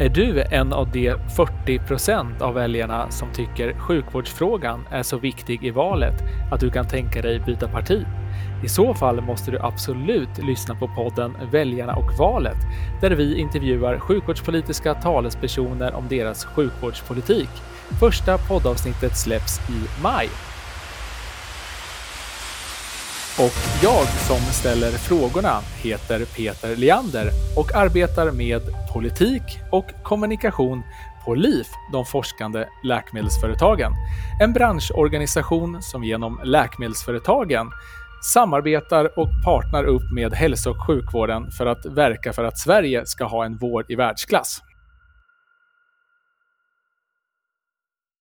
Är du en av de 40 procent av väljarna som tycker sjukvårdsfrågan är så viktig i valet att du kan tänka dig byta parti? I så fall måste du absolut lyssna på podden Väljarna och valet där vi intervjuar sjukvårdspolitiska talespersoner om deras sjukvårdspolitik. Första poddavsnittet släpps i maj. Och jag som ställer frågorna heter Peter Leander och arbetar med politik och kommunikation på LIF, de forskande läkemedelsföretagen. En branschorganisation som genom läkemedelsföretagen samarbetar och partner upp med hälso och sjukvården för att verka för att Sverige ska ha en vård i världsklass.